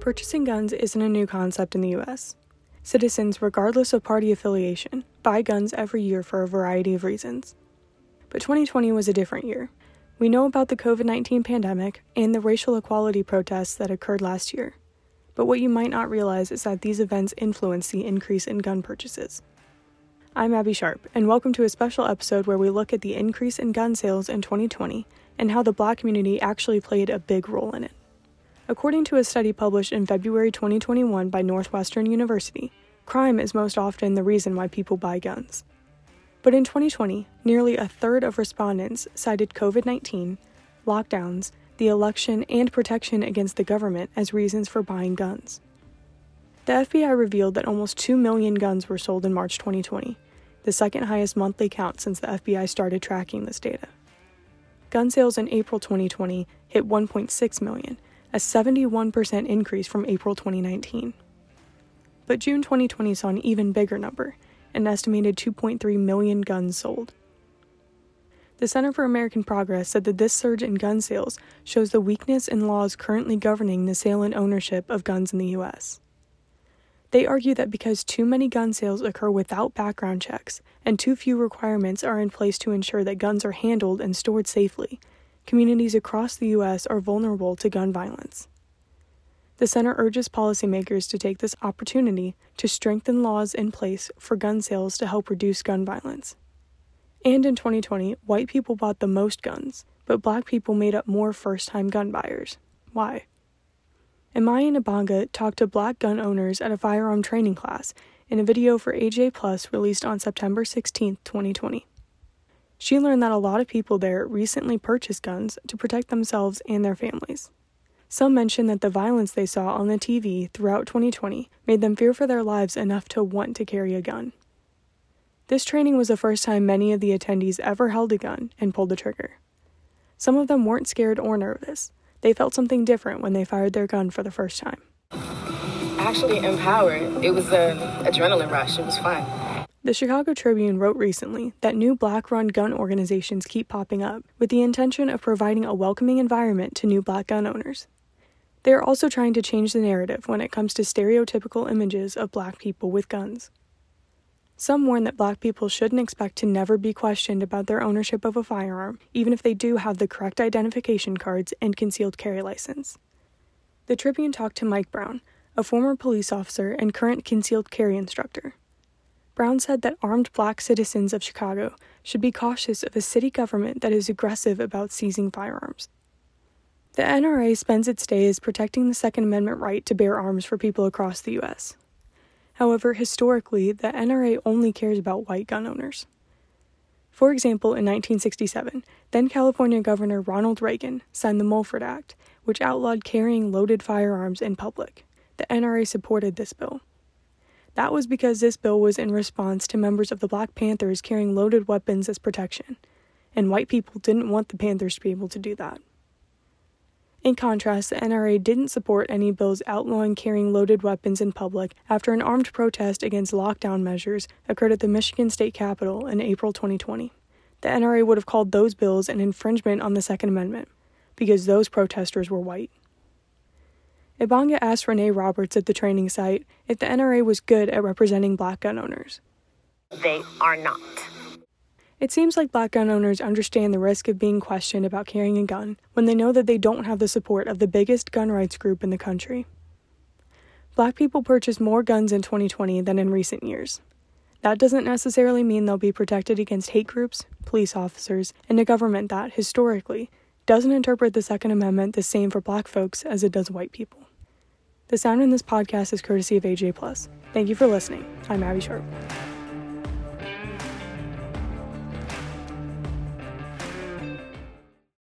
Purchasing guns isn't a new concept in the US. Citizens, regardless of party affiliation, buy guns every year for a variety of reasons. But 2020 was a different year. We know about the COVID 19 pandemic and the racial equality protests that occurred last year. But what you might not realize is that these events influenced the increase in gun purchases. I'm Abby Sharp, and welcome to a special episode where we look at the increase in gun sales in 2020 and how the black community actually played a big role in it. According to a study published in February 2021 by Northwestern University, crime is most often the reason why people buy guns. But in 2020, nearly a third of respondents cited COVID 19, lockdowns, the election, and protection against the government as reasons for buying guns. The FBI revealed that almost 2 million guns were sold in March 2020, the second highest monthly count since the FBI started tracking this data. Gun sales in April 2020 hit 1.6 million, a 71% increase from April 2019. But June 2020 saw an even bigger number, an estimated 2.3 million guns sold. The Center for American Progress said that this surge in gun sales shows the weakness in laws currently governing the sale and ownership of guns in the U.S. They argue that because too many gun sales occur without background checks and too few requirements are in place to ensure that guns are handled and stored safely, communities across the U.S. are vulnerable to gun violence. The center urges policymakers to take this opportunity to strengthen laws in place for gun sales to help reduce gun violence. And in 2020, white people bought the most guns, but black people made up more first time gun buyers. Why? Imaeyen Ibanga talked to black gun owners at a firearm training class in a video for AJ Plus released on September 16, 2020. She learned that a lot of people there recently purchased guns to protect themselves and their families. Some mentioned that the violence they saw on the TV throughout 2020 made them fear for their lives enough to want to carry a gun. This training was the first time many of the attendees ever held a gun and pulled the trigger. Some of them weren't scared or nervous. They felt something different when they fired their gun for the first time. Actually empowered. It was an adrenaline rush. It was fun. The Chicago Tribune wrote recently that new black run gun organizations keep popping up with the intention of providing a welcoming environment to new black gun owners. They are also trying to change the narrative when it comes to stereotypical images of black people with guns. Some warn that black people shouldn't expect to never be questioned about their ownership of a firearm, even if they do have the correct identification cards and concealed carry license. The Tribune talked to Mike Brown, a former police officer and current concealed carry instructor. Brown said that armed black citizens of Chicago should be cautious of a city government that is aggressive about seizing firearms. The NRA spends its days protecting the Second Amendment right to bear arms for people across the U.S. However, historically, the NRA only cares about white gun owners. For example, in 1967, then California Governor Ronald Reagan signed the Mulford Act, which outlawed carrying loaded firearms in public. The NRA supported this bill. That was because this bill was in response to members of the Black Panthers carrying loaded weapons as protection, and white people didn't want the Panthers to be able to do that. In contrast, the NRA didn't support any bills outlawing carrying loaded weapons in public after an armed protest against lockdown measures occurred at the Michigan State Capitol in April 2020. The NRA would have called those bills an infringement on the Second Amendment because those protesters were white. Ibanga asked Renee Roberts at the training site if the NRA was good at representing black gun owners. They are not. It seems like black gun owners understand the risk of being questioned about carrying a gun when they know that they don't have the support of the biggest gun rights group in the country. Black people purchased more guns in 2020 than in recent years. That doesn't necessarily mean they'll be protected against hate groups, police officers, and a government that, historically, doesn't interpret the Second Amendment the same for black folks as it does white people. The sound in this podcast is courtesy of AJ Plus. Thank you for listening. I'm Abby Sharp.